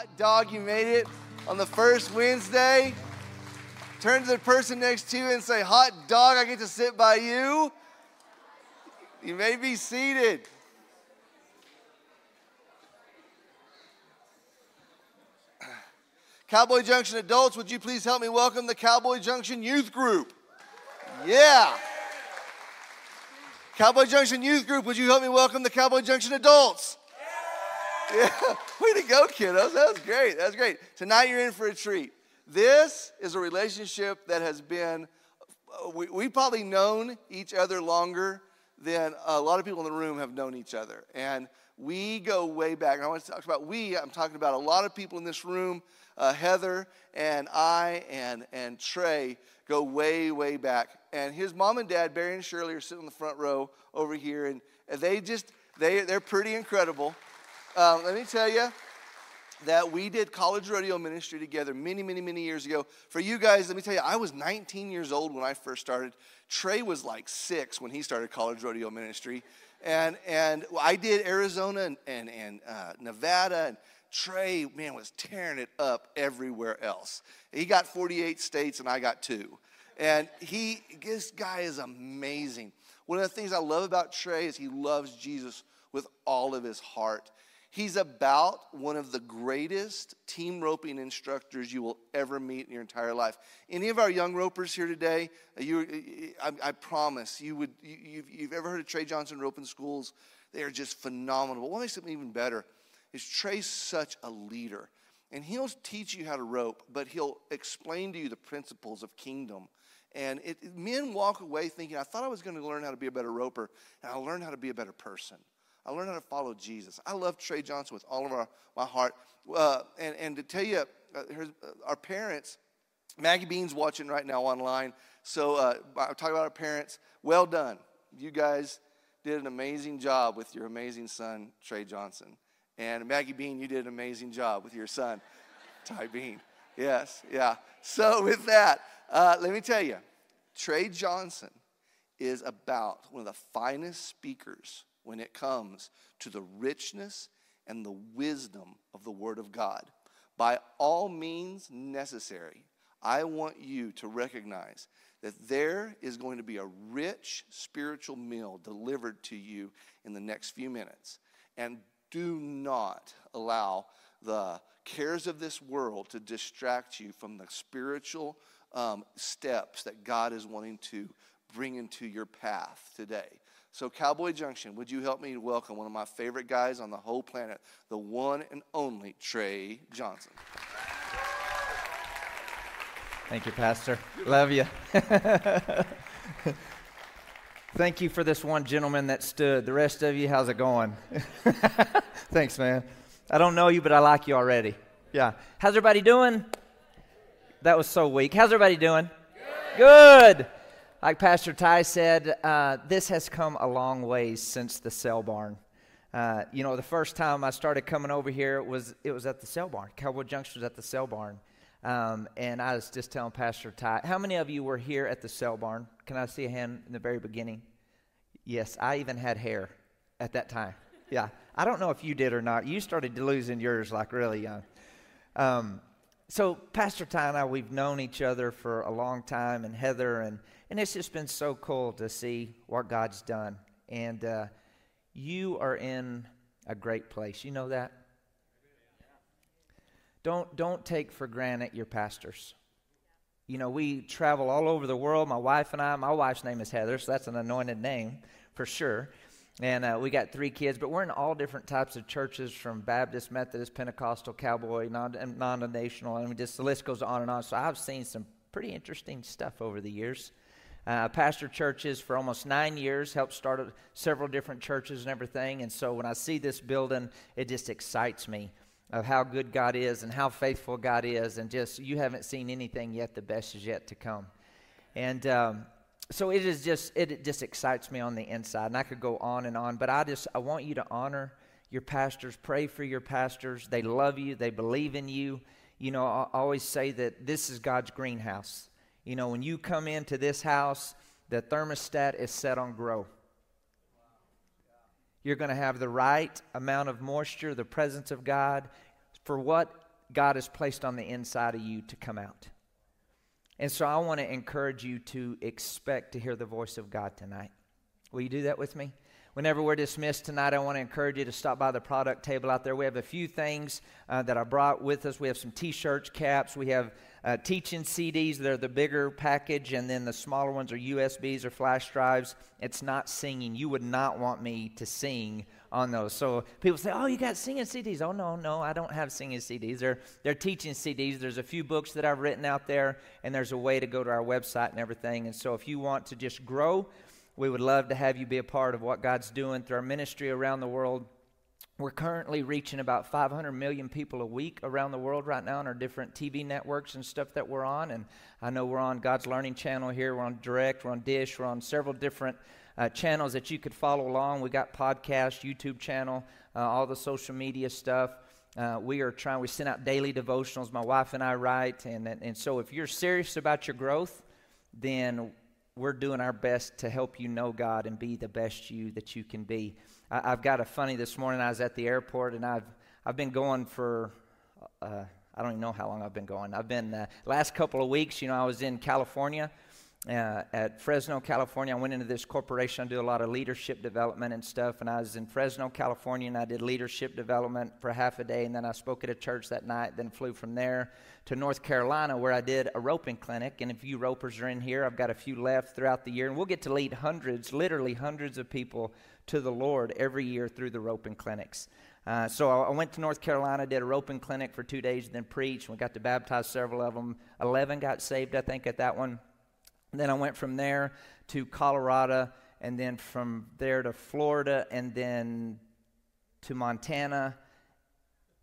Hot dog, you made it on the first Wednesday. Turn to the person next to you and say, Hot dog, I get to sit by you. You may be seated. Cowboy Junction adults, would you please help me welcome the Cowboy Junction Youth Group? Yeah. Cowboy Junction Youth Group, would you help me welcome the Cowboy Junction adults? Yeah. Way to go, kiddos. That was great. That was great. Tonight you're in for a treat. This is a relationship that has been, we, we've probably known each other longer than a lot of people in the room have known each other. And we go way back. And I want to talk about we, I'm talking about a lot of people in this room uh, Heather and I and, and Trey go way, way back. And his mom and dad, Barry and Shirley, are sitting in the front row over here. And they just, they, they're pretty incredible. Um, let me tell you that we did college rodeo ministry together many, many, many years ago. For you guys, let me tell you, I was 19 years old when I first started. Trey was like six when he started college rodeo ministry. And, and I did Arizona and, and, and uh, Nevada and Trey, man, was tearing it up everywhere else. He got 48 states and I got two. And he, this guy is amazing. One of the things I love about Trey is he loves Jesus with all of his heart. He's about one of the greatest team roping instructors you will ever meet in your entire life. Any of our young ropers here today, uh, you, I, I promise you would. You, have ever heard of Trey Johnson roping schools? They are just phenomenal. What makes them even better is Trey's such a leader. And he'll teach you how to rope, but he'll explain to you the principles of kingdom. And it, men walk away thinking, I thought I was going to learn how to be a better roper, and I learned how to be a better person. I learned how to follow Jesus. I love Trey Johnson with all of our, my heart. Uh, and, and to tell you, uh, uh, our parents, Maggie Bean's watching right now online. So uh, I'm talking about our parents. Well done. You guys did an amazing job with your amazing son, Trey Johnson. And Maggie Bean, you did an amazing job with your son, Ty Bean. Yes, yeah. So, with that, uh, let me tell you, Trey Johnson is about one of the finest speakers when it comes to the richness and the wisdom of the Word of God. By all means necessary, I want you to recognize that there is going to be a rich spiritual meal delivered to you in the next few minutes. And do not allow the cares of this world to distract you from the spiritual um, steps that God is wanting to bring into your path today. So, Cowboy Junction, would you help me welcome one of my favorite guys on the whole planet, the one and only Trey Johnson? Thank you, Pastor. Love you. Thank you for this one gentleman that stood. The rest of you, how's it going? Thanks, man. I don't know you, but I like you already. Yeah. How's everybody doing? That was so weak. How's everybody doing? Good. Good. Like Pastor Ty said, uh, this has come a long ways since the sale barn. Uh, you know, the first time I started coming over here it was it was at the sale barn. Cowboy Junction was at the sale barn, um, and I was just telling Pastor Ty, how many of you were here at the sale barn? Can I see a hand in the very beginning? Yes, I even had hair at that time. Yeah. I don't know if you did or not. You started losing yours like really young. Um, so Pastor Ty and I, we've known each other for a long time, and Heather, and, and it's just been so cool to see what God's done. And uh, you are in a great place. You know that? Don't, don't take for granted your pastors. You know, we travel all over the world, my wife and I. My wife's name is Heather, so that's an anointed name for sure. And uh, we got three kids, but we're in all different types of churches from Baptist, Methodist, Pentecostal, Cowboy, non denominational. I mean, just the list goes on and on. So I've seen some pretty interesting stuff over the years. Uh, pastor churches for almost nine years, helped start several different churches and everything. And so when I see this building, it just excites me of how good God is and how faithful God is, and just you haven't seen anything yet. The best is yet to come, and um, so it is just it just excites me on the inside, and I could go on and on, but I just I want you to honor your pastors, pray for your pastors. They love you, they believe in you. You know, I always say that this is God's greenhouse. You know, when you come into this house, the thermostat is set on grow. You're going to have the right amount of moisture, the presence of God for what God has placed on the inside of you to come out. And so I want to encourage you to expect to hear the voice of God tonight. Will you do that with me? Whenever we're dismissed tonight, I want to encourage you to stop by the product table out there. We have a few things uh, that I brought with us. We have some t shirts, caps. We have uh, teaching CDs. They're the bigger package, and then the smaller ones are USBs or flash drives. It's not singing. You would not want me to sing on those. So people say, "Oh, you got singing CDs?" Oh no, no, I don't have singing CDs. They're they're teaching CDs. There's a few books that I've written out there, and there's a way to go to our website and everything. And so if you want to just grow we would love to have you be a part of what God's doing through our ministry around the world. We're currently reaching about 500 million people a week around the world right now on our different TV networks and stuff that we're on. And I know we're on God's Learning Channel here, we're on Direct, we're on Dish, we're on several different uh, channels that you could follow along. We got podcast, YouTube channel, uh, all the social media stuff. Uh, we are trying, we send out daily devotionals, my wife and I write. And, and so if you're serious about your growth, then we're doing our best to help you know God and be the best you that you can be. I, have got a funny this morning. I was at the airport and I've I've been going for uh, I don't even know how long I've been going. I've been uh, last couple of weeks. You know, I was in California. Uh, at Fresno, California. I went into this corporation. I do a lot of leadership development and stuff. And I was in Fresno, California, and I did leadership development for half a day. And then I spoke at a church that night. Then flew from there to North Carolina where I did a roping clinic. And if you ropers are in here, I've got a few left throughout the year. And we'll get to lead hundreds, literally hundreds of people to the Lord every year through the roping clinics. Uh, so I went to North Carolina, did a roping clinic for two days, then preached. We got to baptize several of them. Eleven got saved, I think, at that one. Then I went from there to Colorado, and then from there to Florida, and then to Montana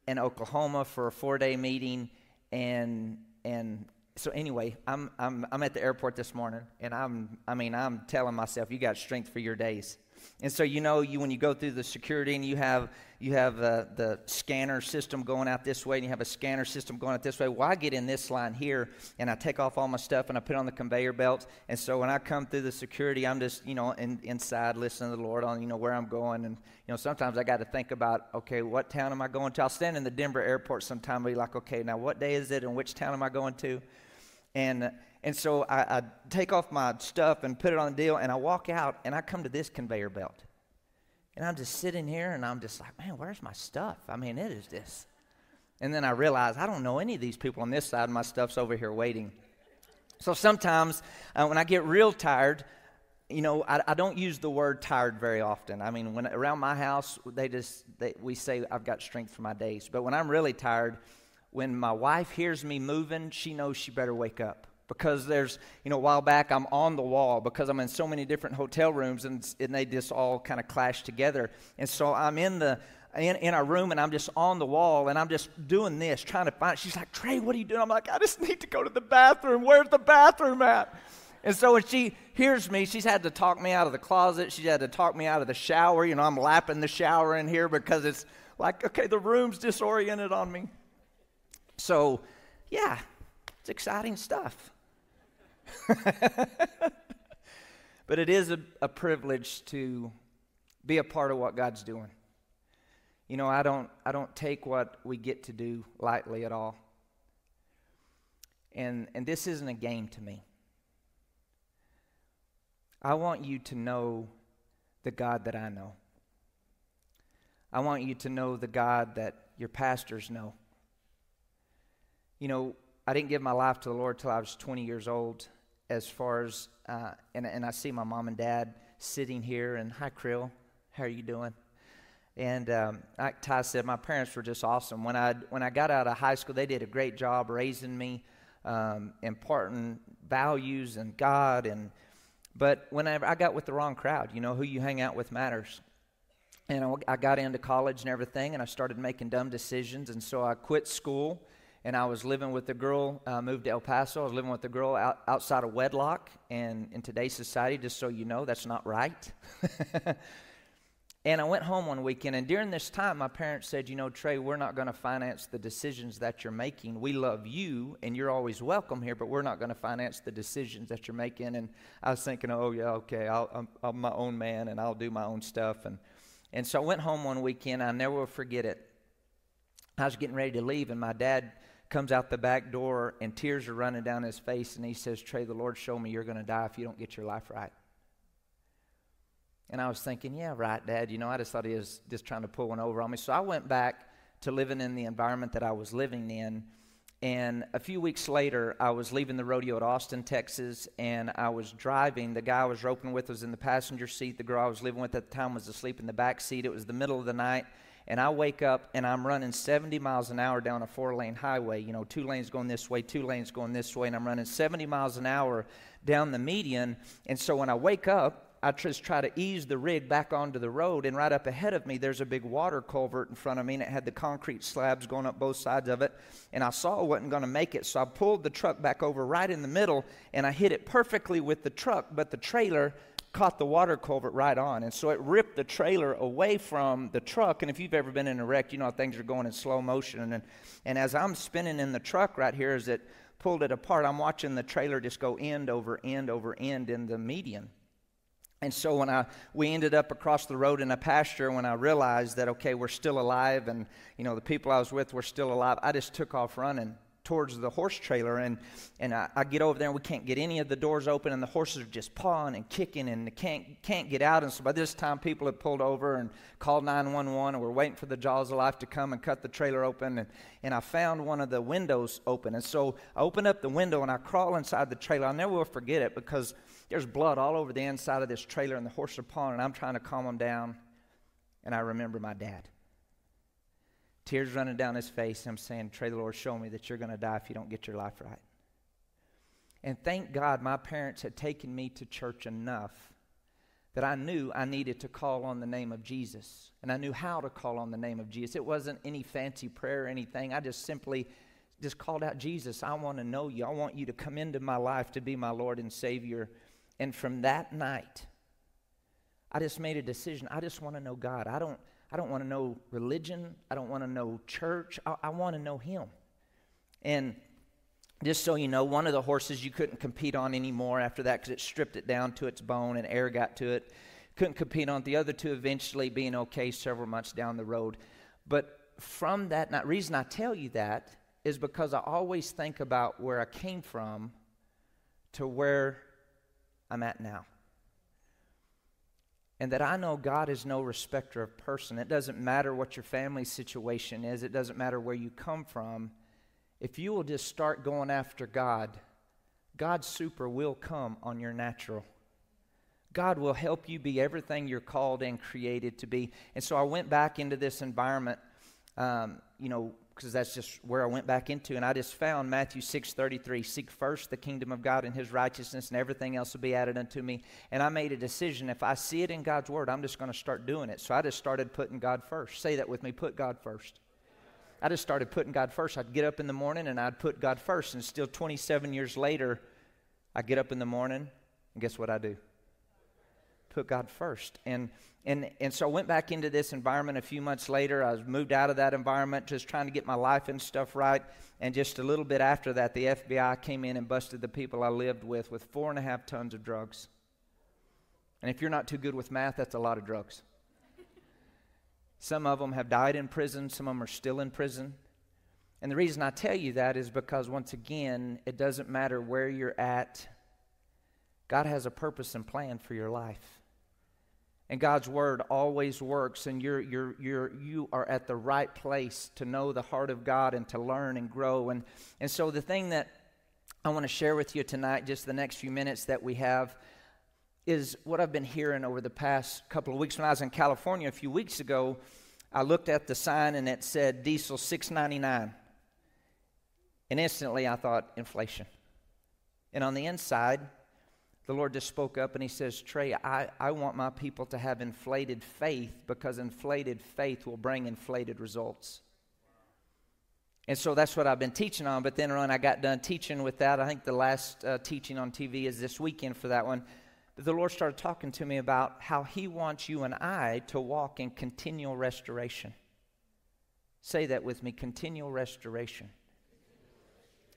and Oklahoma for a four-day meeting and and so anyway, I'm I'm I'm at the airport this morning, and I'm I mean I'm telling myself you got strength for your days. And so you know you when you go through the security and you have you have uh, the scanner system going out this way and you have a scanner system going out this way. Well, I get in this line here and I take off all my stuff and I put on the conveyor belts. And so when I come through the security, I'm just you know in, inside listening to the Lord on you know where I'm going. And you know sometimes I got to think about okay, what town am I going to? I'll stand in the Denver airport sometime and be like, okay, now what day is it and which town am I going to? And and so I, I take off my stuff and put it on the deal, and I walk out, and I come to this conveyor belt. And I'm just sitting here, and I'm just like, man, where's my stuff? I mean, it is this. And then I realize I don't know any of these people on this side. My stuff's over here waiting. So sometimes uh, when I get real tired, you know, I, I, don't use the word tired very often. I mean, when around my house, they just they, we say I've got strength for my days. But when I'm really tired, when my wife hears me moving, she knows she better wake up because there's, you know, a while back I'm on the wall because I'm in so many different hotel rooms and, and they just all kind of clash together. And so I'm in the, in, in our room and I'm just on the wall and I'm just doing this, trying to find. She's like, Trey, what are you doing? I'm like, I just need to go to the bathroom. Where's the bathroom at? And so when she hears me, she's had to talk me out of the closet. She's had to talk me out of the shower. You know, I'm lapping the shower in here because it's like, okay, the room's disoriented on me. So, yeah, it's exciting stuff. but it is a, a privilege to be a part of what God's doing. You know, I don't, I don't take what we get to do lightly at all. And, and this isn't a game to me. I want you to know the God that I know. I want you to know the God that your pastors know. You know, I didn't give my life to the Lord till I was 20 years old as far as, uh, and, and I see my mom and dad sitting here, and hi, Krill, how are you doing? And um, like Ty said, my parents were just awesome. When I when I got out of high school, they did a great job raising me, um, imparting values and God. And but whenever I got with the wrong crowd, you know, who you hang out with matters. And I, I got into college and everything, and I started making dumb decisions. And so I quit school and I was living with a girl, uh, moved to El Paso. I was living with a girl out, outside of wedlock. And in today's society, just so you know, that's not right. and I went home one weekend. And during this time, my parents said, You know, Trey, we're not going to finance the decisions that you're making. We love you, and you're always welcome here, but we're not going to finance the decisions that you're making. And I was thinking, Oh, yeah, okay, I'll, I'm, I'm my own man, and I'll do my own stuff. And, and so I went home one weekend. I never will forget it I was getting ready to leave, and my dad comes out the back door, and tears are running down his face, and he says, Trey, the Lord showed me you're going to die if you don't get your life right. And I was thinking, yeah, right, Dad. You know, I just thought he was just trying to pull one over on me. So I went back to living in the environment that I was living in. And a few weeks later, I was leaving the rodeo at Austin, Texas, and I was driving. The guy I was roping with was in the passenger seat. The girl I was living with at the time was asleep in the back seat. It was the middle of the night, and I wake up and I'm running 70 miles an hour down a four lane highway. You know, two lanes going this way, two lanes going this way, and I'm running 70 miles an hour down the median. And so when I wake up, I just try to ease the rig back onto the road, and right up ahead of me, there's a big water culvert in front of me, and it had the concrete slabs going up both sides of it. And I saw I wasn't going to make it, so I pulled the truck back over right in the middle, and I hit it perfectly with the truck, but the trailer caught the water culvert right on. And so it ripped the trailer away from the truck. And if you've ever been in a wreck, you know things are going in slow motion. And, and as I'm spinning in the truck right here, as it pulled it apart, I'm watching the trailer just go end over end over end in the median. And so when I we ended up across the road in a pasture, when I realized that okay, we're still alive, and you know the people I was with were still alive, I just took off running towards the horse trailer and and I, I, get over there and we can't get any of the doors open and the horses are just pawing and kicking and they can't can't get out and so by this time people had pulled over and called 911 and we're waiting for the jaws of life to come and cut the trailer open and and I found one of the windows open and so I open up the window and I crawl inside the trailer I'll never will forget it because there's blood all over the inside of this trailer, and the horses are pawing, and I'm trying to calm them down. And I remember my dad. Tears running down his face. And I'm saying, Trey, the Lord, show me that you're going to die if you don't get your life right. And thank God my parents had taken me to church enough that I knew I needed to call on the name of Jesus. And I knew how to call on the name of Jesus. It wasn't any fancy prayer or anything. I just simply just called out, Jesus, I want to know you. I want you to come into my life to be my Lord and Savior. And from that night, I just made a decision. I just want to know God. I don't, I don't want to know religion. I don't want to know church. I, I want to know Him. And just so you know, one of the horses you couldn't compete on anymore after that because it stripped it down to its bone and air got to it. Couldn't compete on. The other two eventually being okay several months down the road. But from that, not reason I tell you that is because I always think about where I came from to where I'm at now. And that I know God is no respecter of person. It doesn't matter what your family situation is, it doesn't matter where you come from. If you will just start going after God, God's super will come on your natural. God will help you be everything you're called and created to be. And so I went back into this environment, um, you know, because that's just where I went back into. And I just found Matthew 6:33, seek first the kingdom of God and his righteousness, and everything else will be added unto me. And I made a decision. If I see it in God's word, I'm just going to start doing it. So I just started putting God first. Say that with me, put God first. I just started putting God first. I'd get up in the morning and I'd put God first. And still 27 years later, I get up in the morning, and guess what I do? Put God first. And and, and so I went back into this environment a few months later. I was moved out of that environment, just trying to get my life and stuff right. And just a little bit after that, the FBI came in and busted the people I lived with with four and a half tons of drugs. And if you're not too good with math, that's a lot of drugs. Some of them have died in prison, some of them are still in prison. And the reason I tell you that is because, once again, it doesn't matter where you're at, God has a purpose and plan for your life. And God's word always works, and you're, you're, you're, you are at the right place to know the heart of God and to learn and grow. And, and so, the thing that I want to share with you tonight, just the next few minutes that we have, is what I've been hearing over the past couple of weeks. When I was in California a few weeks ago, I looked at the sign and it said diesel 699. And instantly I thought inflation. And on the inside, the Lord just spoke up and He says, Trey, I, I want my people to have inflated faith because inflated faith will bring inflated results. And so that's what I've been teaching on. But then when I got done teaching with that, I think the last uh, teaching on TV is this weekend for that one. But The Lord started talking to me about how He wants you and I to walk in continual restoration. Say that with me continual restoration.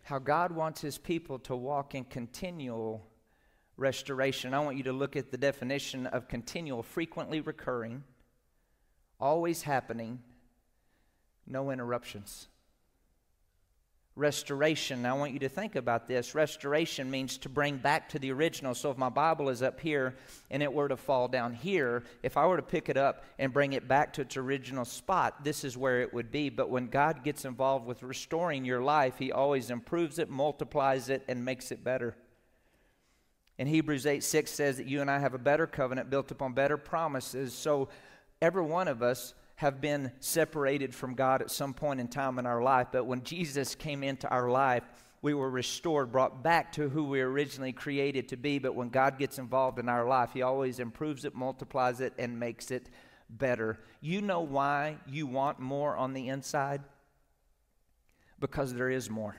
How God wants His people to walk in continual restoration. I want you to look at the definition of continual, frequently recurring, always happening, no interruptions. Restoration, I want you to think about this. Restoration means to bring back to the original. So if my Bible is up here and it were to fall down here, if I were to pick it up and bring it back to its original spot, this is where it would be. But when God gets involved with restoring your life, He always improves it, multiplies it, and makes it better. And Hebrews 8 6 says that you and I have a better covenant built upon better promises. So every one of us have been separated from God at some point in time in our life, but when Jesus came into our life, we were restored, brought back to who we originally created to be. But when God gets involved in our life, He always improves it, multiplies it, and makes it better. You know why you want more on the inside? Because there is more.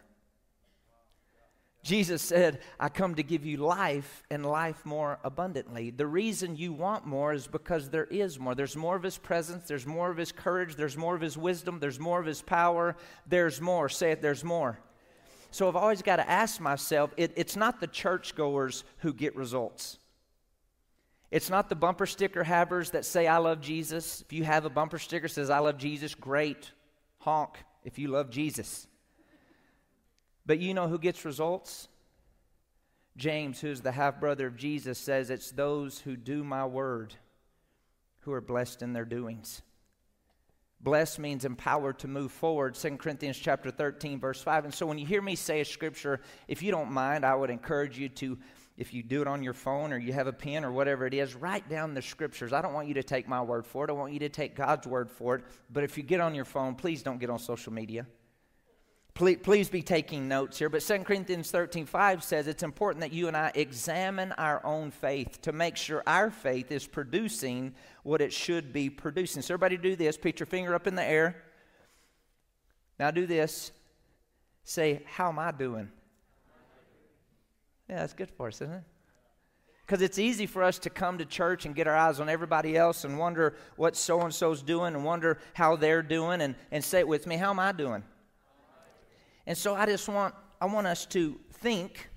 Jesus said, I come to give you life and life more abundantly. The reason you want more is because there is more. There's more of His presence, there's more of His courage, there's more of His wisdom, there's more of His power. There's more. Say it, there's more. So I've always got to ask myself it, it's not the churchgoers who get results. It's not the bumper sticker havers that say, I love Jesus. If you have a bumper sticker says, I love Jesus, great. Honk if you love Jesus. But you know who gets results? James, who's the half brother of Jesus, says it's those who do my word who are blessed in their doings. Blessed means empowered to move forward. 2 Corinthians chapter 13, verse 5. And so when you hear me say a scripture, if you don't mind, I would encourage you to, if you do it on your phone or you have a pen or whatever it is, write down the scriptures. I don't want you to take my word for it. I want you to take God's word for it. But if you get on your phone, please don't get on social media. Please, please be taking notes here. But 2 Corinthians 13 5 says it's important that you and I examine our own faith to make sure our faith is producing what it should be producing. So, everybody do this. Put your finger up in the air. Now, do this. Say, How am I doing? Yeah, that's good for us, isn't it? Because it's easy for us to come to church and get our eyes on everybody else and wonder what so and so's doing and wonder how they're doing and, and say it with me, How am I doing? And so I just want I want us to think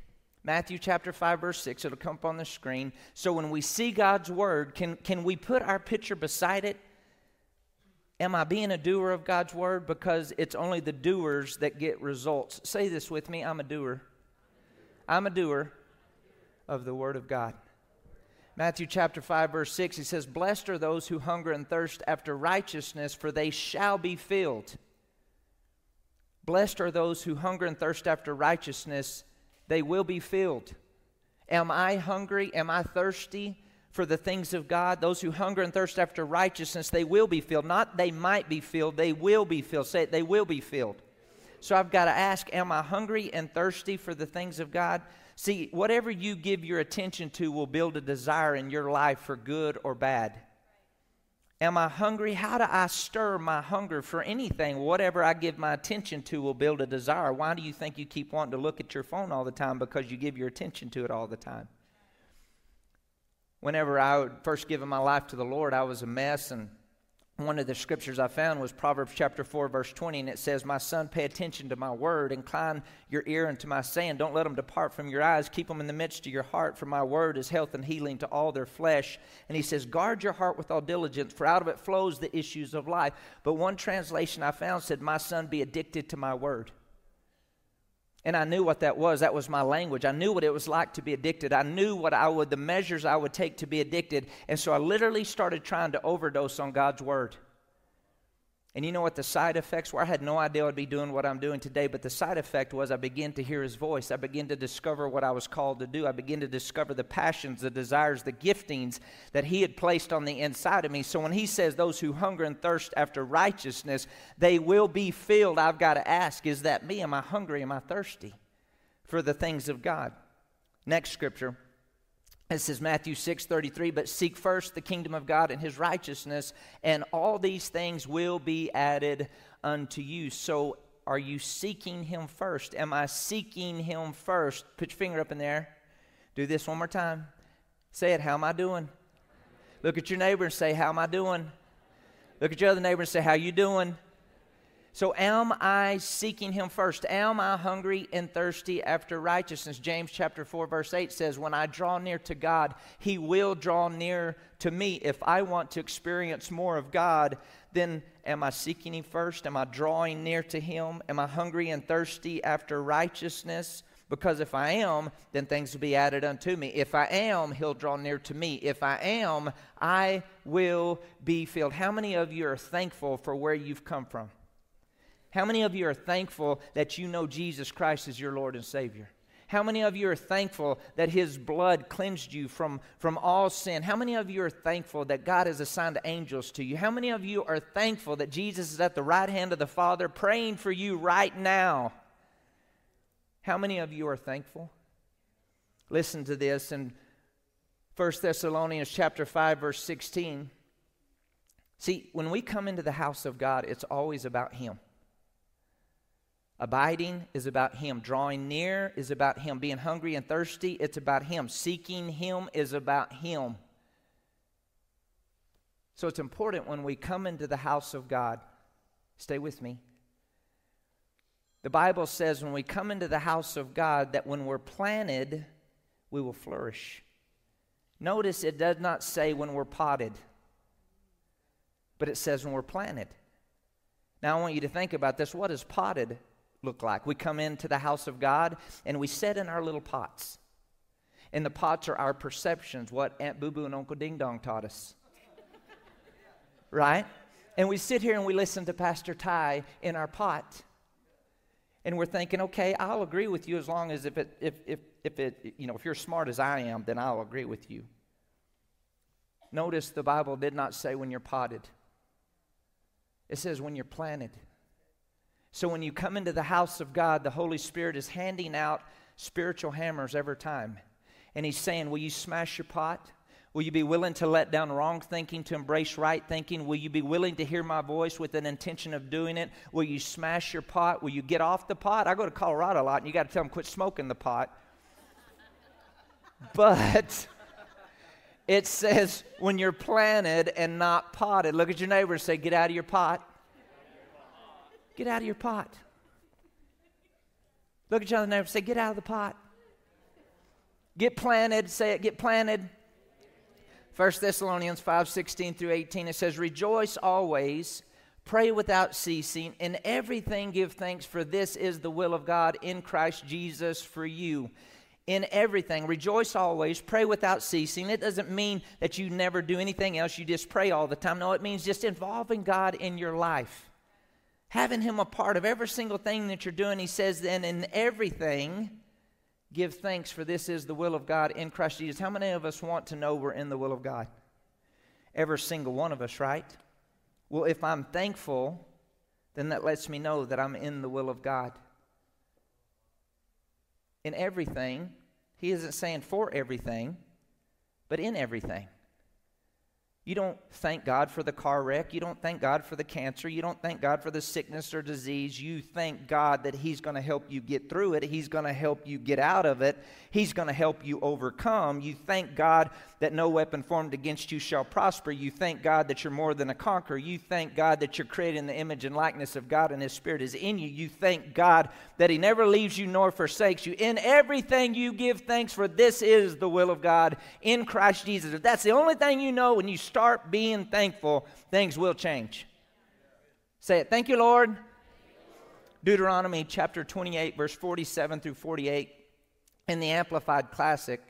Matthew chapter 5 verse 6 it'll come up on the screen. So when we see God's word, can can we put our picture beside it? Am I being a doer of God's word because it's only the doers that get results. Say this with me, I'm a doer. I'm a doer of the word of God. Matthew chapter 5 verse 6 he says, "Blessed are those who hunger and thirst after righteousness, for they shall be filled." Blessed are those who hunger and thirst after righteousness, they will be filled. Am I hungry? Am I thirsty for the things of God? Those who hunger and thirst after righteousness, they will be filled. Not they might be filled, they will be filled. Say it, they will be filled. So I've got to ask, am I hungry and thirsty for the things of God? See, whatever you give your attention to will build a desire in your life for good or bad. Am I hungry? How do I stir my hunger for anything? Whatever I give my attention to will build a desire. Why do you think you keep wanting to look at your phone all the time? Because you give your attention to it all the time. Whenever I would first given my life to the Lord, I was a mess and one of the scriptures I found was Proverbs chapter 4, verse 20, and it says, My son, pay attention to my word, incline your ear unto my saying. Don't let them depart from your eyes, keep them in the midst of your heart, for my word is health and healing to all their flesh. And he says, Guard your heart with all diligence, for out of it flows the issues of life. But one translation I found said, My son, be addicted to my word. And I knew what that was. That was my language. I knew what it was like to be addicted. I knew what I would, the measures I would take to be addicted. And so I literally started trying to overdose on God's word. And you know what the side effects were? I had no idea I'd be doing what I'm doing today, but the side effect was I began to hear his voice. I began to discover what I was called to do. I began to discover the passions, the desires, the giftings that he had placed on the inside of me. So when he says, Those who hunger and thirst after righteousness, they will be filled, I've got to ask, Is that me? Am I hungry? Am I thirsty for the things of God? Next scripture. It says Matthew 6 33, but seek first the kingdom of God and his righteousness, and all these things will be added unto you. So, are you seeking him first? Am I seeking him first? Put your finger up in there. Do this one more time. Say it, how am I doing? Look at your neighbor and say, How am I doing? Look at your other neighbor and say, How you doing? So, am I seeking Him first? Am I hungry and thirsty after righteousness? James chapter 4, verse 8 says, When I draw near to God, He will draw near to me. If I want to experience more of God, then am I seeking Him first? Am I drawing near to Him? Am I hungry and thirsty after righteousness? Because if I am, then things will be added unto me. If I am, He'll draw near to me. If I am, I will be filled. How many of you are thankful for where you've come from? How many of you are thankful that you know Jesus Christ is your Lord and Savior? How many of you are thankful that His blood cleansed you from, from all sin? How many of you are thankful that God has assigned angels to you? How many of you are thankful that Jesus is at the right hand of the Father praying for you right now? How many of you are thankful? Listen to this in 1 Thessalonians chapter 5 verse 16. See, when we come into the house of God, it's always about him. Abiding is about Him. Drawing near is about Him. Being hungry and thirsty, it's about Him. Seeking Him is about Him. So it's important when we come into the house of God. Stay with me. The Bible says when we come into the house of God that when we're planted, we will flourish. Notice it does not say when we're potted, but it says when we're planted. Now I want you to think about this. What is potted? Look like. We come into the house of God and we sit in our little pots. And the pots are our perceptions, what Aunt Boo Boo and Uncle Ding Dong taught us. right? And we sit here and we listen to Pastor Ty in our pot. And we're thinking, okay, I'll agree with you as long as if it, if, if, if it, you know, if you're smart as I am, then I'll agree with you. Notice the Bible did not say when you're potted. It says when you're planted. So when you come into the house of God, the Holy Spirit is handing out spiritual hammers every time. And He's saying, Will you smash your pot? Will you be willing to let down wrong thinking to embrace right thinking? Will you be willing to hear my voice with an intention of doing it? Will you smash your pot? Will you get off the pot? I go to Colorado a lot and you got to tell them quit smoking the pot. but it says when you're planted and not potted. Look at your neighbor and say, Get out of your pot. Get out of your pot. Look at each other and say, Get out of the pot. Get planted. Say it, get planted. 1 Thessalonians 5 16 through 18, it says, Rejoice always, pray without ceasing, in everything give thanks, for this is the will of God in Christ Jesus for you. In everything, rejoice always, pray without ceasing. It doesn't mean that you never do anything else, you just pray all the time. No, it means just involving God in your life having him a part of every single thing that you're doing. He says, then in everything, give thanks, for this is the will of God in Christ Jesus. How many of us want to know we're in the will of God? Every single one of us, right? Well, if I'm thankful, then that lets me know that I'm in the will of God. In everything, he isn't saying for everything, but in everything. You don't thank God for the car wreck. You don't thank God for the cancer. You don't thank God for the sickness or disease. You thank God that He's going to help you get through it. He's going to help you get out of it. He's going to help you overcome. You thank God that no weapon formed against you shall prosper. You thank God that you're more than a conqueror. You thank God that you're created in the image and likeness of God and His Spirit is in you. You thank God that He never leaves you nor forsakes you. In everything you give thanks for this is the will of God in Christ Jesus. If that's the only thing you know when you start being thankful, things will change. Say it. Thank you, Lord. Deuteronomy chapter 28, verse 47 through 48 in the Amplified Classic.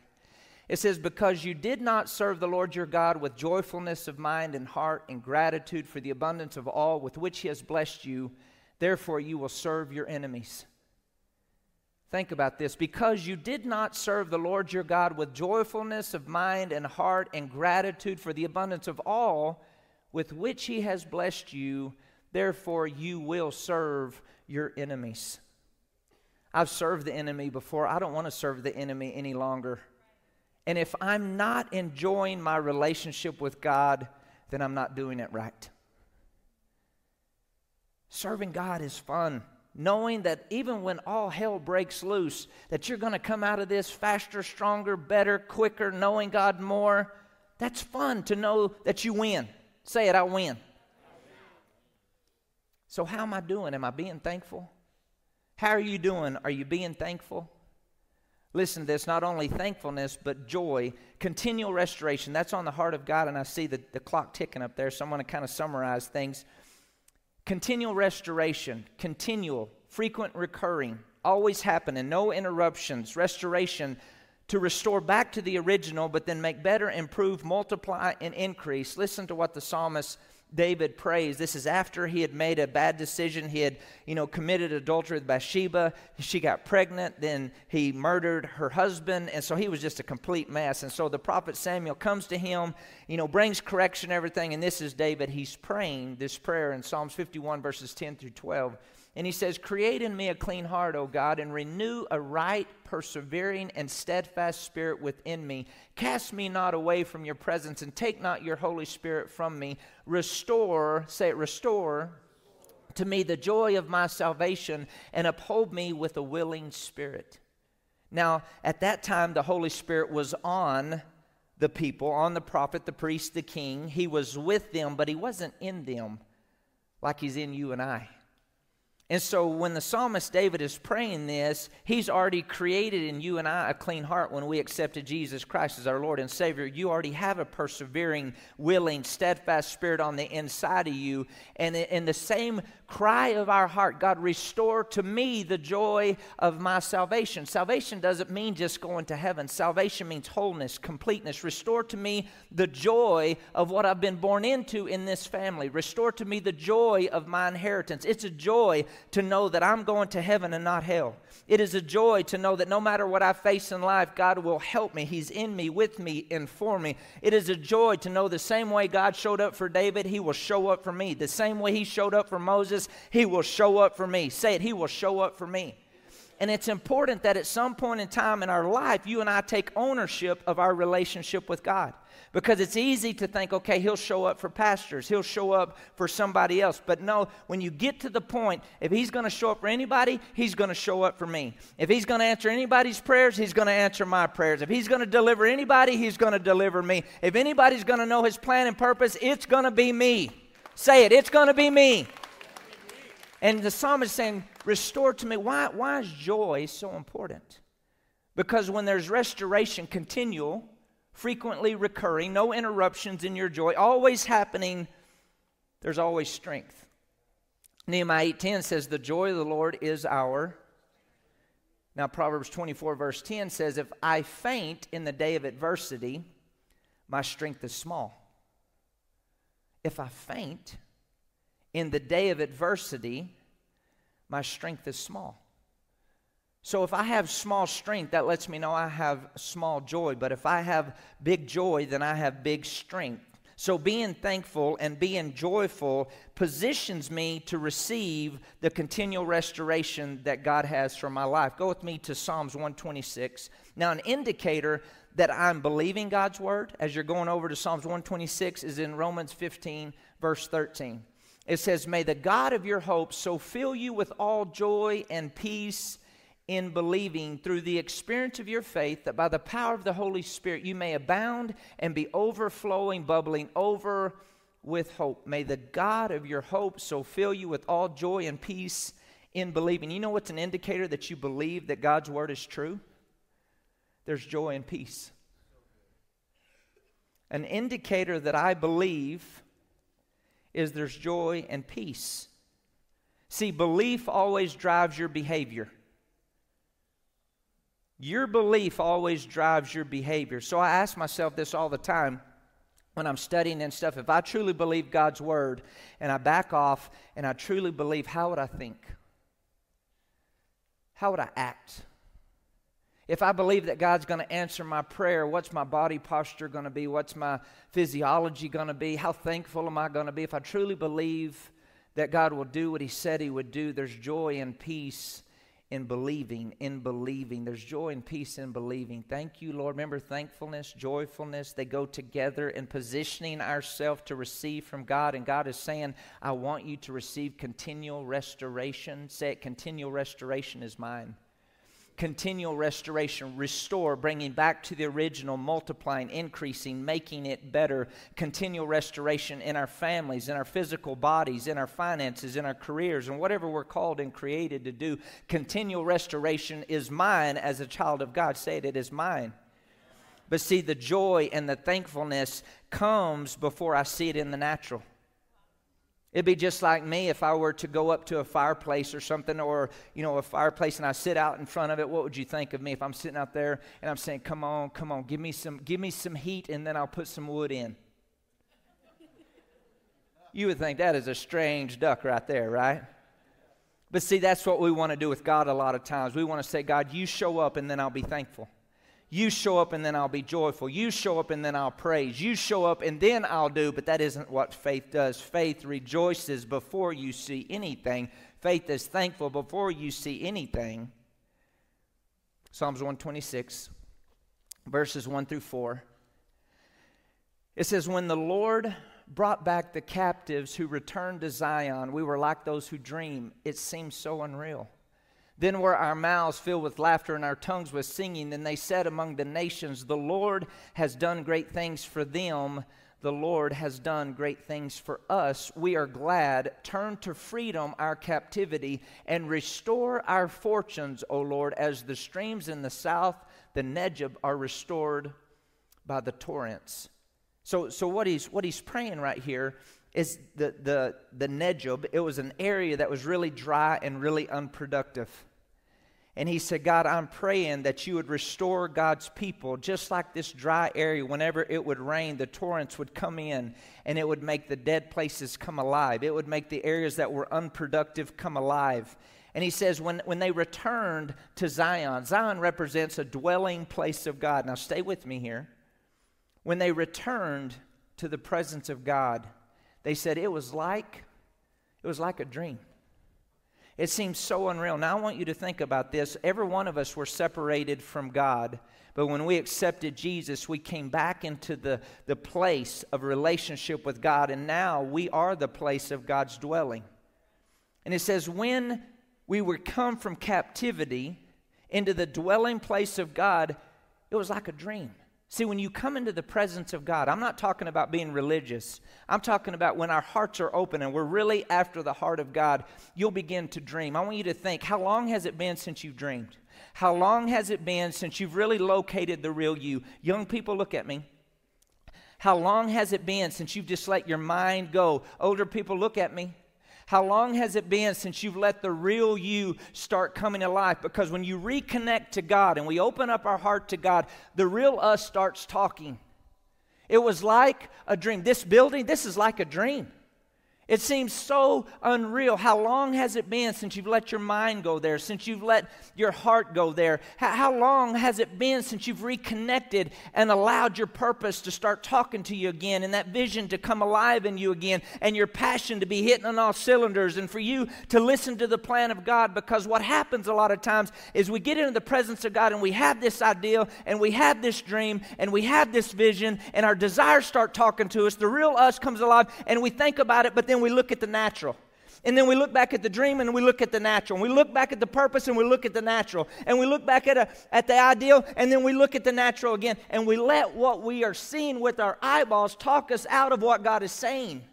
It says, Because you did not serve the Lord your God with joyfulness of mind and heart and gratitude for the abundance of all with which he has blessed you, therefore you will serve your enemies. Think about this. Because you did not serve the Lord your God with joyfulness of mind and heart and gratitude for the abundance of all with which he has blessed you, therefore you will serve your enemies. I've served the enemy before. I don't want to serve the enemy any longer. And if I'm not enjoying my relationship with God, then I'm not doing it right. Serving God is fun knowing that even when all hell breaks loose, that you're going to come out of this faster, stronger, better, quicker, knowing God more. That's fun to know that you win. Say it, I win. So, how am I doing? Am I being thankful? How are you doing? Are you being thankful? Listen to this not only thankfulness, but joy, continual restoration. That's on the heart of God, and I see the, the clock ticking up there, so I'm going to kind of summarize things. Continual restoration, continual, frequent, recurring, always happening, no interruptions, restoration to restore back to the original, but then make better, improve, multiply, and increase. Listen to what the psalmist David prays. This is after he had made a bad decision. He had, you know, committed adultery with Bathsheba. She got pregnant. Then he murdered her husband. And so he was just a complete mess. And so the prophet Samuel comes to him, you know, brings correction, everything. And this is David. He's praying this prayer in Psalms 51, verses 10 through 12. And he says, Create in me a clean heart, O God, and renew a right, persevering, and steadfast spirit within me. Cast me not away from your presence, and take not your Holy Spirit from me. Restore, say it, restore to me the joy of my salvation, and uphold me with a willing spirit. Now, at that time, the Holy Spirit was on the people, on the prophet, the priest, the king. He was with them, but he wasn't in them like he's in you and I. And so when the psalmist David is praying this, he's already created in you and I a clean heart when we accepted Jesus Christ as our Lord and Savior. You already have a persevering, willing, steadfast spirit on the inside of you. And in the same cry of our heart, God, restore to me the joy of my salvation. Salvation doesn't mean just going to heaven, salvation means wholeness, completeness. Restore to me the joy of what I've been born into in this family. Restore to me the joy of my inheritance. It's a joy to know that I'm going to heaven and not hell. It is a joy to know that no matter what I face in life, God will help me. He's in me, with me, and for me. It is a joy to know the same way God showed up for David, He will show up for me. The same way He showed up for Moses, He will show up for me. Say it, He will show up for me. And it's important that at some point in time in our life, you and I take ownership of our relationship with God. Because it's easy to think, okay, he'll show up for pastors, he'll show up for somebody else. But no, when you get to the point, if he's going to show up for anybody, he's going to show up for me. If he's going to answer anybody's prayers, he's going to answer my prayers. If he's going to deliver anybody, he's going to deliver me. If anybody's going to know his plan and purpose, it's going to be me. Say it, it's going to be me. And the psalmist is saying, Restore to me. Why, why is joy so important? Because when there's restoration continual, frequently recurring, no interruptions in your joy, always happening, there's always strength. Nehemiah 8:10 says the joy of the Lord is our Now Proverbs 24 verse 10 says if I faint in the day of adversity, my strength is small. If I faint in the day of adversity, my strength is small. So if I have small strength, that lets me know I have small joy. But if I have big joy, then I have big strength. So being thankful and being joyful positions me to receive the continual restoration that God has for my life. Go with me to Psalms 126. Now, an indicator that I'm believing God's word as you're going over to Psalms 126 is in Romans 15, verse 13. It says, May the God of your hope so fill you with all joy and peace in believing through the experience of your faith that by the power of the Holy Spirit you may abound and be overflowing, bubbling over with hope. May the God of your hope so fill you with all joy and peace in believing. You know what's an indicator that you believe that God's word is true? There's joy and peace. An indicator that I believe is there's joy and peace. See, belief always drives your behavior. Your belief always drives your behavior. So I ask myself this all the time when I'm studying and stuff. If I truly believe God's word and I back off and I truly believe, how would I think? How would I act? If I believe that God's going to answer my prayer, what's my body posture going to be? What's my physiology going to be? How thankful am I going to be? If I truly believe that God will do what He said He would do, there's joy and peace in believing, in believing. There's joy and peace in believing. Thank you, Lord. Remember, thankfulness, joyfulness, they go together in positioning ourselves to receive from God. And God is saying, I want you to receive continual restoration. Say it, continual restoration is mine. Continual restoration, restore, bringing back to the original, multiplying, increasing, making it better, continual restoration in our families, in our physical bodies, in our finances, in our careers, and whatever we're called and created to do. Continual restoration is mine as a child of God. Say it, it is mine. But see, the joy and the thankfulness comes before I see it in the natural. It'd be just like me if I were to go up to a fireplace or something, or you know, a fireplace, and I sit out in front of it. What would you think of me if I'm sitting out there and I'm saying, "Come on, come on, give me some, give me some heat, and then I'll put some wood in." You would think that is a strange duck right there, right? But see, that's what we want to do with God a lot of times. We want to say, God, you show up, and then I'll be thankful. You show up and then I'll be joyful. You show up and then I'll praise. You show up and then I'll do. But that isn't what faith does. Faith rejoices before you see anything, faith is thankful before you see anything. Psalms 126, verses 1 through 4. It says, When the Lord brought back the captives who returned to Zion, we were like those who dream. It seemed so unreal. Then were our mouths filled with laughter and our tongues with singing. Then they said among the nations, The Lord has done great things for them. The Lord has done great things for us. We are glad. Turn to freedom our captivity and restore our fortunes, O Lord, as the streams in the south, the Negeb, are restored by the torrents. So, so what, he's, what he's praying right here is the, the, the Negeb. It was an area that was really dry and really unproductive. And he said, God, I'm praying that you would restore God's people, just like this dry area. Whenever it would rain, the torrents would come in and it would make the dead places come alive. It would make the areas that were unproductive come alive. And he says, when, when they returned to Zion, Zion represents a dwelling place of God. Now, stay with me here. When they returned to the presence of God, they said it was like it was like a dream. It seems so unreal. Now I want you to think about this. Every one of us were separated from God, but when we accepted Jesus, we came back into the, the place of relationship with God, and now we are the place of God's dwelling. And it says, when we were come from captivity into the dwelling place of God, it was like a dream. See, when you come into the presence of God, I'm not talking about being religious. I'm talking about when our hearts are open and we're really after the heart of God, you'll begin to dream. I want you to think how long has it been since you've dreamed? How long has it been since you've really located the real you? Young people, look at me. How long has it been since you've just let your mind go? Older people, look at me. How long has it been since you've let the real you start coming to life? Because when you reconnect to God and we open up our heart to God, the real us starts talking. It was like a dream. This building, this is like a dream. It seems so unreal. How long has it been since you've let your mind go there, since you've let your heart go there? How, long has it been since you've reconnected and allowed your purpose to start talking to you again and that vision to come alive in you again and your passion to be hitting on all cylinders and for you to listen to the plan of God? Because what happens a lot of times is we get into the presence of God and we have this ideal and we have this dream and we have this vision and our desires start talking to us. The real us comes alive and we think about it, but then then we look at the natural. And then we look back at the dream and we look at the natural. And we look back at the purpose and we look at the natural. And we look back at, a, at the ideal and then we look at the natural again. And we let what we are seeing with our eyeballs talk us out of what God is saying.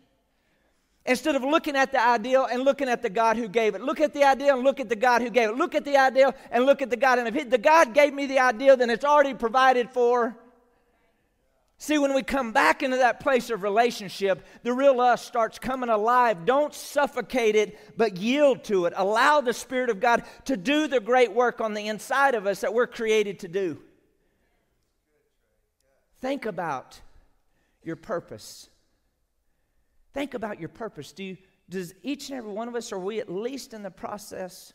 Instead of looking at the ideal and looking at the God who gave it. Look at the ideal and look at the God who gave it. Look at the ideal and look at the God. And if the God gave me the ideal, then it's already provided for See, when we come back into that place of relationship, the real us starts coming alive. Don't suffocate it, but yield to it. Allow the Spirit of God to do the great work on the inside of us that we're created to do. Think about your purpose. Think about your purpose. Do you, does each and every one of us, are we at least in the process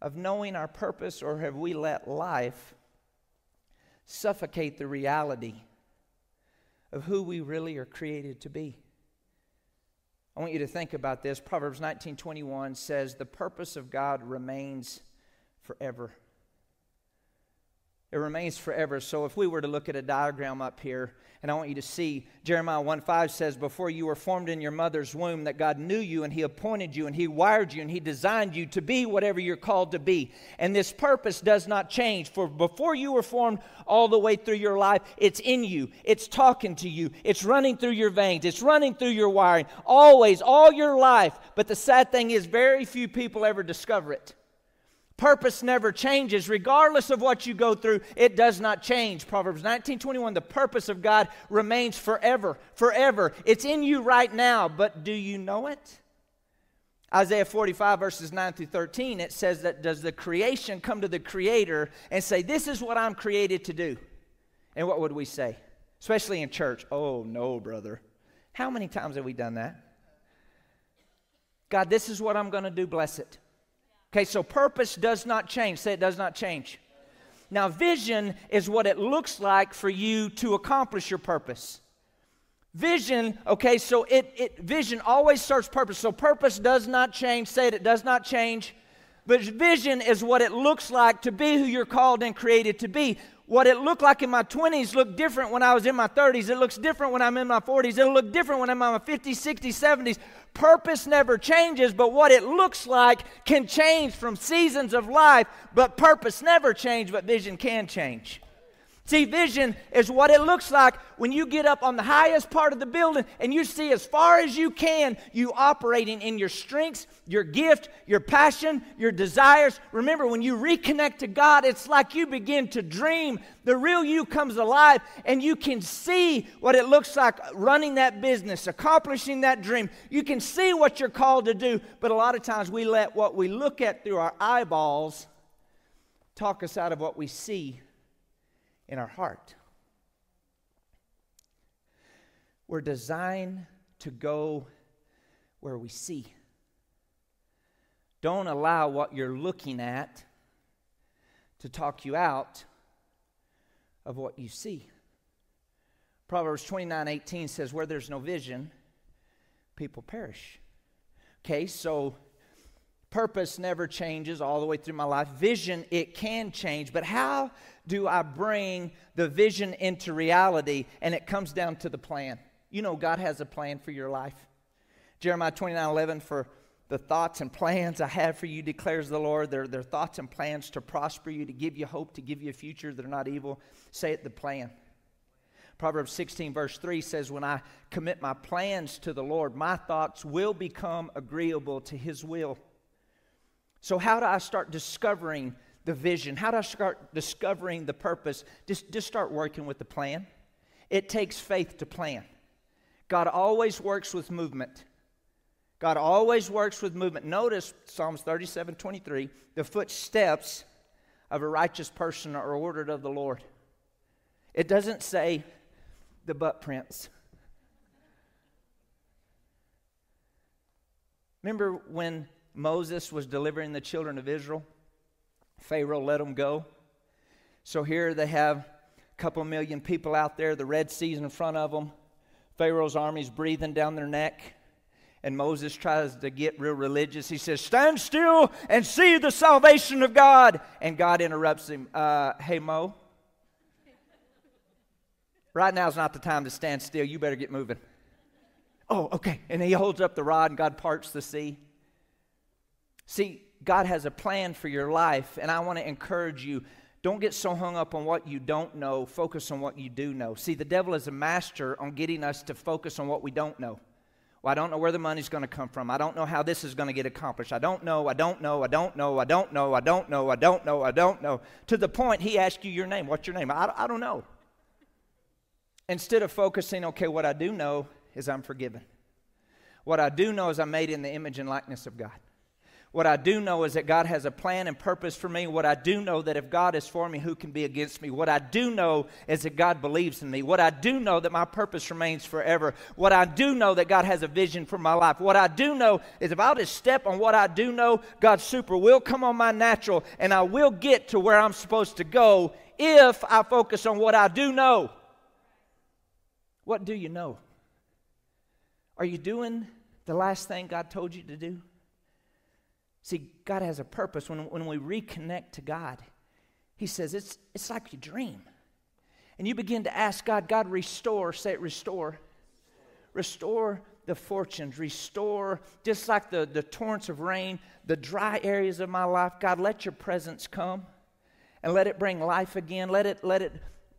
of knowing our purpose, or have we let life suffocate the reality? Of who we really are created to be. I want you to think about this. Proverbs 19:21 says, "The purpose of God remains forever." It remains forever. So if we were to look at a diagram up here, and I want you to see Jeremiah 1 5 says, Before you were formed in your mother's womb, that God knew you and He appointed you and He wired you and He designed you to be whatever you're called to be. And this purpose does not change. For before you were formed all the way through your life, it's in you, it's talking to you, it's running through your veins, it's running through your wiring, always, all your life. But the sad thing is, very few people ever discover it. Purpose never changes. Regardless of what you go through, it does not change. Proverbs 19 21, the purpose of God remains forever, forever. It's in you right now, but do you know it? Isaiah 45, verses 9 through 13, it says that does the creation come to the Creator and say, This is what I'm created to do? And what would we say? Especially in church. Oh, no, brother. How many times have we done that? God, this is what I'm going to do. Bless it. Okay, so purpose does not change. Say it does not change. Now, vision is what it looks like for you to accomplish your purpose. Vision, okay, so it, it vision always serves purpose. So purpose does not change. Say it, it does not change. But vision is what it looks like to be who you're called and created to be. What it looked like in my 20s looked different when I was in my 30s. It looks different when I'm in my 40s. It'll look different when I'm in my 50s, 60s, 70s. Purpose never changes, but what it looks like can change from seasons of life. But purpose never changes, but vision can change. See, vision is what it looks like when you get up on the highest part of the building and you see as far as you can, you operating in your strengths, your gift, your passion, your desires. Remember, when you reconnect to God, it's like you begin to dream. The real you comes alive and you can see what it looks like running that business, accomplishing that dream. You can see what you're called to do, but a lot of times we let what we look at through our eyeballs talk us out of what we see in our heart. We're designed to go where we see. Don't allow what you're looking at to talk you out of what you see. Proverbs 29 18 says, Where there's no vision, people perish. Okay, so purpose never changes all the way through my life. Vision, it can change, but how do I bring the vision into reality? And it comes down to the plan. You know, God has a plan for your life. Jeremiah 29 11, for the thoughts and plans I have for you, declares the Lord. They're, they're thoughts and plans to prosper you, to give you hope, to give you a future. They're not evil. Say it, the plan. Proverbs 16, verse 3 says, When I commit my plans to the Lord, my thoughts will become agreeable to his will. So, how do I start discovering the vision? How do I start discovering the purpose? Just, just start working with the plan. It takes faith to plan. God always works with movement. God always works with movement. Notice Psalms 37 23 the footsteps of a righteous person are ordered of the Lord. It doesn't say the butt prints. Remember when Moses was delivering the children of Israel? Pharaoh let them go. So here they have a couple million people out there, the Red Sea's in front of them. Pharaoh's army's breathing down their neck. And Moses tries to get real religious. He says, Stand still and see the salvation of God. And God interrupts him. Uh, hey, Mo, right now is not the time to stand still. You better get moving. Oh, okay. And he holds up the rod, and God parts the sea. See, God has a plan for your life, and I want to encourage you. Don't get so hung up on what you don't know. Focus on what you do know. See, the devil is a master on getting us to focus on what we don't know. Well, I don't know where the money's going to come from. I don't know how this is going to get accomplished. I don't know. I don't know. I don't know. I don't know. I don't know. I don't know. I don't know. To the point he asked you your name. What's your name? I, I don't know. Instead of focusing, okay, what I do know is I'm forgiven. What I do know is I'm made in the image and likeness of God. What I do know is that God has a plan and purpose for me. What I do know that if God is for me, who can be against me? What I do know is that God believes in me. What I do know that my purpose remains forever. What I do know that God has a vision for my life. What I do know is if I'll just step on what I do know, God's super will come on my natural and I will get to where I'm supposed to go if I focus on what I do know. What do you know? Are you doing the last thing God told you to do? See, God has a purpose. When, when we reconnect to God, He says, it's, it's like you dream. And you begin to ask God, God, restore, say it, restore. Restore the fortunes, restore, just like the, the torrents of rain, the dry areas of my life. God, let your presence come and let it bring life again. Let it, let it,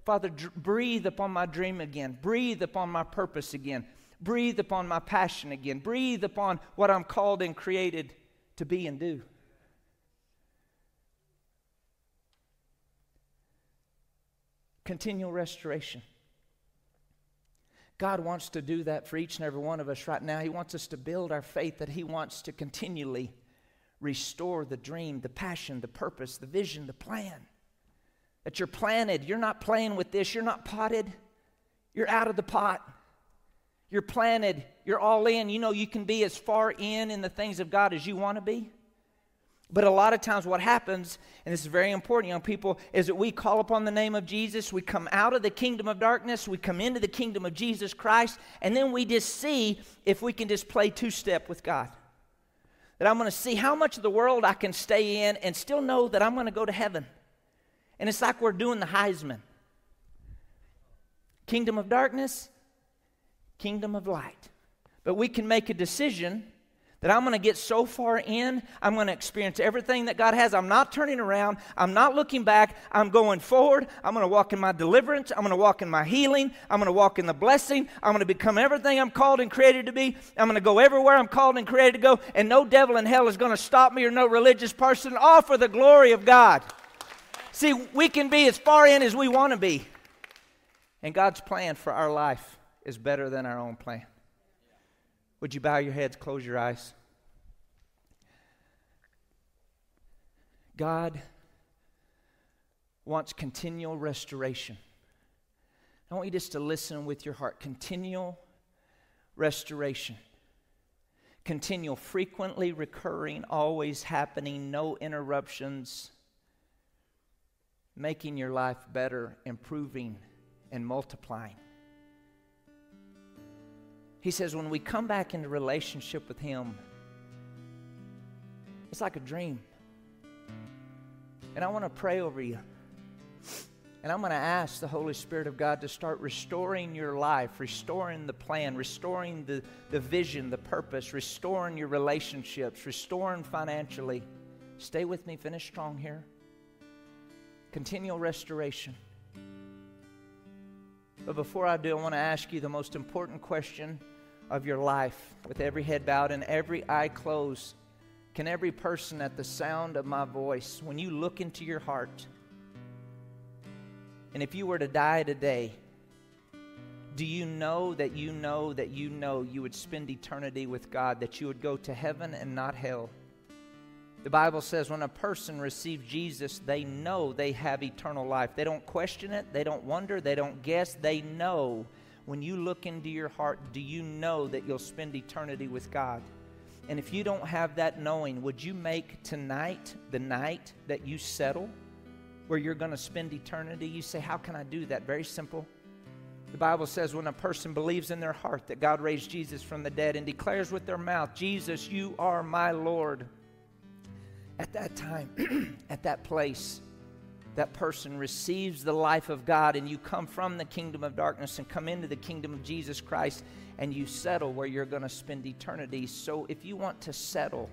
Father, dr- breathe upon my dream again. Breathe upon my purpose again. Breathe upon my passion again. Breathe upon what I'm called and created to be and do. Continual restoration. God wants to do that for each and every one of us right now. He wants us to build our faith that He wants to continually restore the dream, the passion, the purpose, the vision, the plan. That you're planted. You're not playing with this. You're not potted. You're out of the pot. You're planted. You're all in. You know, you can be as far in in the things of God as you want to be. But a lot of times, what happens, and this is very important, young people, is that we call upon the name of Jesus. We come out of the kingdom of darkness. We come into the kingdom of Jesus Christ. And then we just see if we can just play two step with God. That I'm going to see how much of the world I can stay in and still know that I'm going to go to heaven. And it's like we're doing the Heisman kingdom of darkness, kingdom of light. But we can make a decision that I'm going to get so far in, I'm going to experience everything that God has. I'm not turning around. I'm not looking back. I'm going forward. I'm going to walk in my deliverance. I'm going to walk in my healing. I'm going to walk in the blessing. I'm going to become everything I'm called and created to be. I'm going to go everywhere I'm called and created to go. And no devil in hell is going to stop me or no religious person, all for the glory of God. See, we can be as far in as we want to be. And God's plan for our life is better than our own plan. Would you bow your heads, close your eyes? God wants continual restoration. I want you just to listen with your heart. Continual restoration. Continual, frequently recurring, always happening, no interruptions, making your life better, improving, and multiplying. He says, when we come back into relationship with Him, it's like a dream. And I want to pray over you. And I'm going to ask the Holy Spirit of God to start restoring your life, restoring the plan, restoring the, the vision, the purpose, restoring your relationships, restoring financially. Stay with me, finish strong here. Continual restoration. But before I do, I want to ask you the most important question of your life with every head bowed and every eye closed. Can every person at the sound of my voice, when you look into your heart, and if you were to die today, do you know that you know that you know you would spend eternity with God, that you would go to heaven and not hell? The Bible says when a person receives Jesus, they know they have eternal life. They don't question it, they don't wonder, they don't guess, they know when you look into your heart, do you know that you'll spend eternity with God? And if you don't have that knowing, would you make tonight the night that you settle where you're going to spend eternity? You say, How can I do that? Very simple. The Bible says when a person believes in their heart that God raised Jesus from the dead and declares with their mouth, Jesus, you are my Lord. At that time, at that place, that person receives the life of God and you come from the kingdom of darkness and come into the kingdom of Jesus Christ and you settle where you're going to spend eternity. So if you want to settle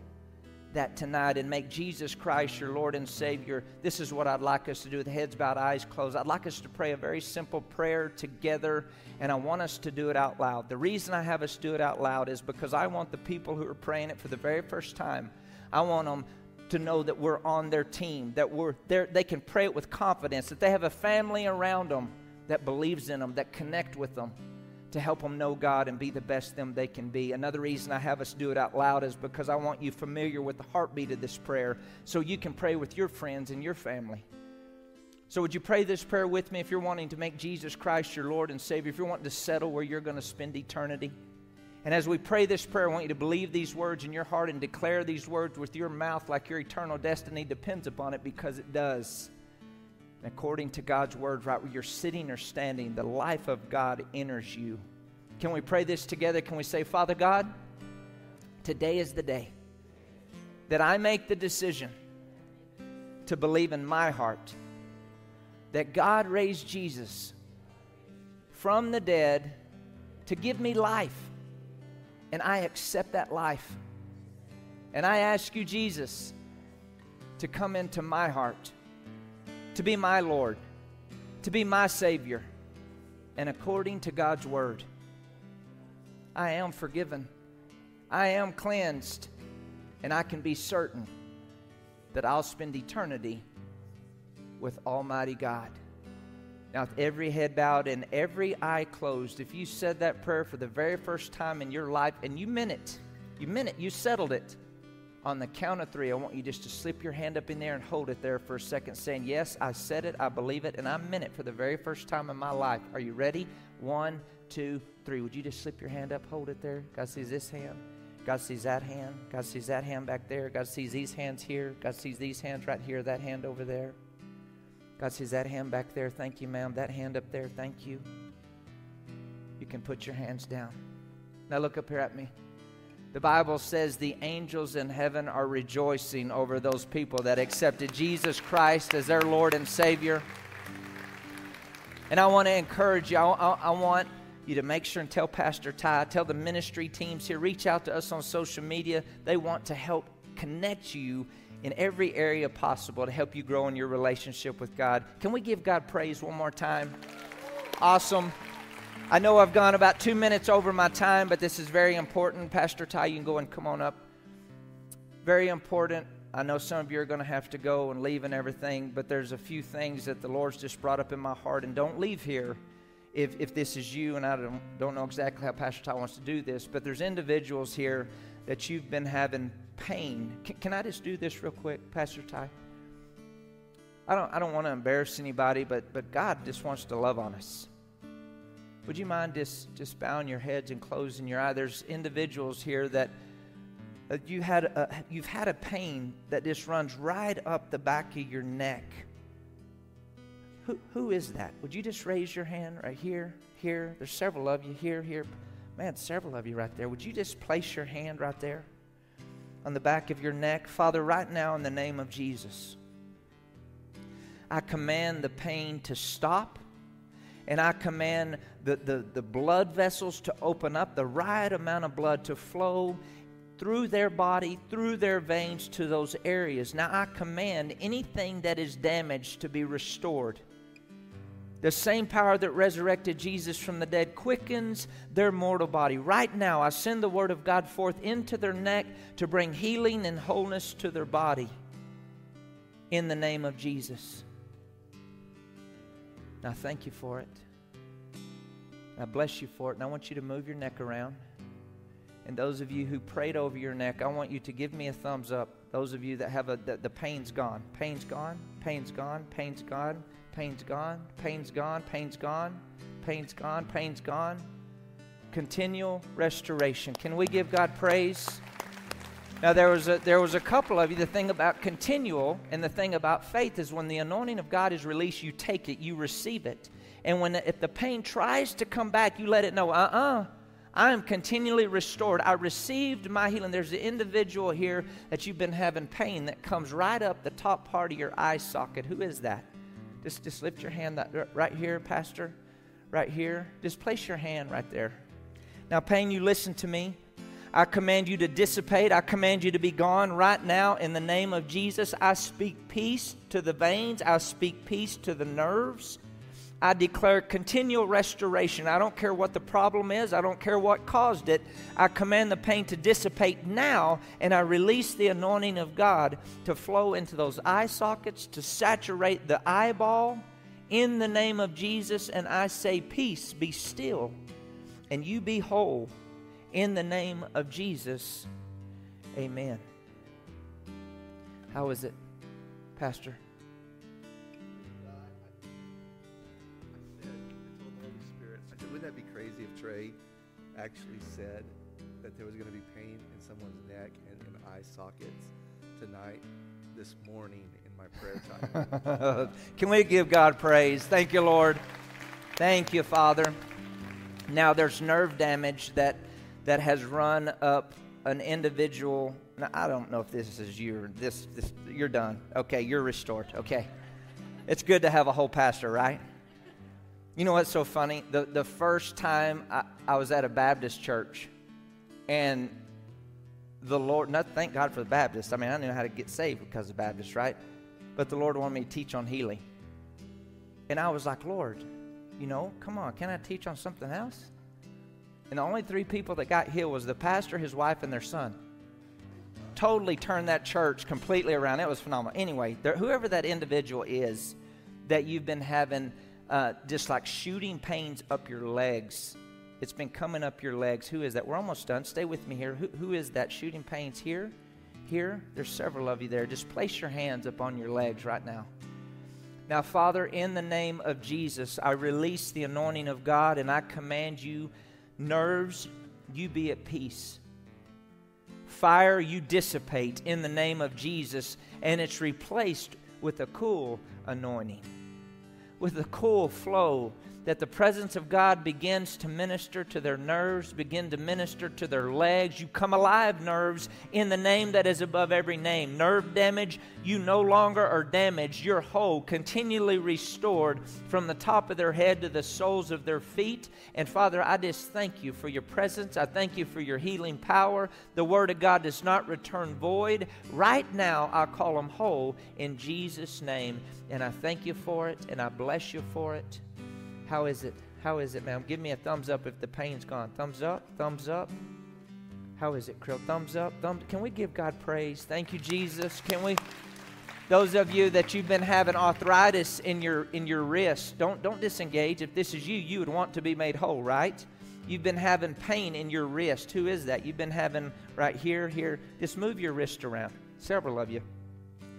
that tonight and make Jesus Christ your Lord and Savior, this is what I'd like us to do with heads bowed, eyes closed. I'd like us to pray a very simple prayer together, and I want us to do it out loud. The reason I have us do it out loud is because I want the people who are praying it for the very first time, I want them to know that we're on their team, that we're there, they can pray it with confidence, that they have a family around them that believes in them, that connect with them to help them know God and be the best them they can be. Another reason I have us do it out loud is because I want you familiar with the heartbeat of this prayer so you can pray with your friends and your family. So, would you pray this prayer with me if you're wanting to make Jesus Christ your Lord and Savior, if you're wanting to settle where you're going to spend eternity? And as we pray this prayer, I want you to believe these words in your heart and declare these words with your mouth like your eternal destiny depends upon it because it does. And according to God's word, right where you're sitting or standing, the life of God enters you. Can we pray this together? Can we say, Father God, today is the day that I make the decision to believe in my heart that God raised Jesus from the dead to give me life. And I accept that life. And I ask you, Jesus, to come into my heart, to be my Lord, to be my Savior. And according to God's word, I am forgiven, I am cleansed, and I can be certain that I'll spend eternity with Almighty God. Now, with every head bowed and every eye closed, if you said that prayer for the very first time in your life and you meant it, you meant it, you settled it, on the count of three, I want you just to slip your hand up in there and hold it there for a second, saying, Yes, I said it, I believe it, and I meant it for the very first time in my life. Are you ready? One, two, three. Would you just slip your hand up, hold it there? God sees this hand. God sees that hand. God sees that hand back there. God sees these hands here. God sees these hands right here, that hand over there. God sees that hand back there. Thank you, ma'am. That hand up there. Thank you. You can put your hands down. Now look up here at me. The Bible says the angels in heaven are rejoicing over those people that accepted Jesus Christ as their Lord and Savior. And I want to encourage you, I, I, I, want you to make sure and tell Pastor Ty, tell the ministry teams here, reach out to us on social media. They want to help connect you in every area possible to help you grow in your relationship with God. Can we give God praise one more time? Awesome. I know I've gone about two minutes over my time, but this is very important. Pastor Ty, you can go and come on up. Very important. I know some of you are going to have to go and leave and everything, but there's a few things that the Lord's just brought up in my heart. And don't leave here if, if this is you, and I don't, don't know exactly how Pastor Ty wants to do this, but there's individuals here that you've been having pain. Can, can I just do this real quick, Pastor Ty? I don't, I don't want to embarrass anybody, but, but God just wants to love on us. Would you mind just, just bowing your heads and closing your eyes? There's individuals here that uh, you had a, you've had a pain that just runs right up the back of your neck. Who, who is that? Would you just raise your hand right here, here? There's several of you here, here. Man, several of you right there. Would you just place your hand right there on the back of your neck? Father, right now in the name of Jesus, I command the pain to stop and I command the, the, the blood vessels to open up, the right amount of blood to flow through their body, through their veins to those areas. Now I command anything that is damaged to be restored. The same power that resurrected Jesus from the dead quickens their mortal body. Right now, I send the word of God forth into their neck to bring healing and wholeness to their body. In the name of Jesus. Now, thank you for it. I bless you for it. And I want you to move your neck around. And those of you who prayed over your neck, I want you to give me a thumbs up. Those of you that have a, the, the pain's gone. Pain's gone. Pain's gone. Pain's gone. Pain's gone. Pain's gone. Pain's gone. Pain's gone. Pain's gone. Continual restoration. Can we give God praise? Now there was a, there was a couple of you. The thing about continual and the thing about faith is when the anointing of God is released, you take it, you receive it, and when if the pain tries to come back, you let it know. Uh uh-uh, uh I am continually restored. I received my healing. There's an individual here that you've been having pain that comes right up the top part of your eye socket. Who is that? Just, just lift your hand that, right here, Pastor. Right here. Just place your hand right there. Now, pain, you listen to me. I command you to dissipate. I command you to be gone right now in the name of Jesus. I speak peace to the veins. I speak peace to the nerves. I declare continual restoration. I don't care what the problem is, I don't care what caused it. I command the pain to dissipate now, and I release the anointing of God to flow into those eye sockets, to saturate the eyeball in the name of Jesus. And I say, Peace, be still, and you be whole in the name of Jesus. Amen. How is it, Pastor? Trey actually said that there was going to be pain in someone's neck and, in eye sockets tonight, this morning in my prayer time? Can we give God praise? Thank you, Lord. Thank you, Father. Now, there's nerve damage that that has run up an individual. Now, I don't know if this is your this this you're done. Okay, you're restored. Okay. It's good to have a whole pastor, right? You know what's so funny? The, the first time I, I was at a Baptist church, and the Lord, not thank God for the Baptist. I mean, I knew how to get saved because of Baptist, right? But the Lord wanted me to teach on healing. And I was like, Lord, you know, come on, can I teach on something else? And the only three people that got healed was the pastor, his wife, and their son. Totally turned that church completely around. It was phenomenal. Anyway, there, whoever that individual is that you've been having uh, just like shooting pains up your legs, it's been coming up your legs. Who is that? We're almost done. Stay with me here. Who, who is that shooting pains here? Here? There's several of you there. Just place your hands up on your legs right now. Now, Father, in the name of Jesus, I release the anointing of God and I command you, nerves, you be at peace. Fire, you dissipate in the name of Jesus, and it's replaced with a cool anointing, with a cool flow that the presence of God begins to minister to their nerves, begin to minister to their legs. You come alive, nerves, in the name that is above every name. Nerve damage, you no longer are damaged. You're whole, continually restored from the top of their head to the soles of their feet. And Father, I just thank you for your presence. I thank you for your healing power. The Word of God does not return void. Right now, I call them whole in Jesus' name. And I thank you for it, and I bless you for it. How is it? How is it, ma'am? Give me a thumbs up if the pain's gone. Thumbs up, thumbs up. How is it, Krill? Thumbs up, thumbs. Can we give God praise? Thank you, Jesus. Can we? Those of you that you've been having arthritis in your in your wrist, don't don't disengage. If this is you, you would want to be made whole, right? You've been having pain in your wrist. Who is that? You've been having right here, here. Just move your wrist around. Several of you.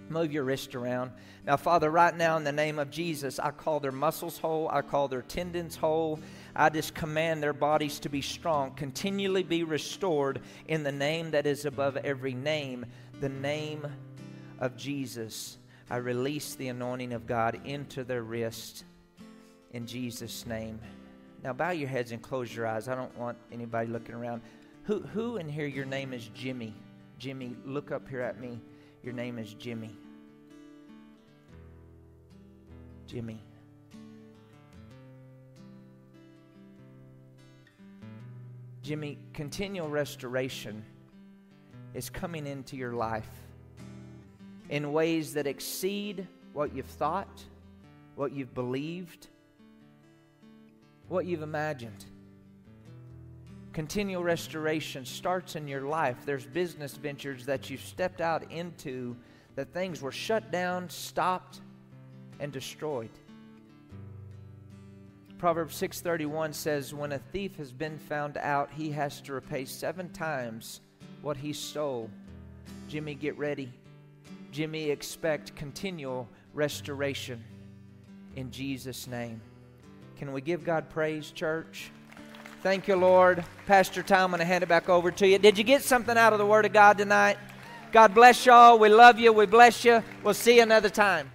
Move your wrist around. Now, Father, right now in the name of Jesus, I call their muscles whole. I call their tendons whole. I just command their bodies to be strong, continually be restored in the name that is above every name, the name of Jesus. I release the anointing of God into their wrist in Jesus' name. Now, bow your heads and close your eyes. I don't want anybody looking around. Who, who in here, your name is Jimmy? Jimmy, look up here at me. Your name is Jimmy. Jimmy. Jimmy, continual restoration is coming into your life in ways that exceed what you've thought, what you've believed, what you've imagined. Continual restoration starts in your life. There's business ventures that you've stepped out into that things were shut down, stopped, and destroyed. Proverbs 6:31 says when a thief has been found out, he has to repay 7 times what he stole. Jimmy, get ready. Jimmy, expect continual restoration in Jesus name. Can we give God praise, church? Thank you, Lord. Pastor Tom, I'm going to hand it back over to you. Did you get something out of the Word of God tonight? God bless y'all. We love you. We bless you. We'll see you another time.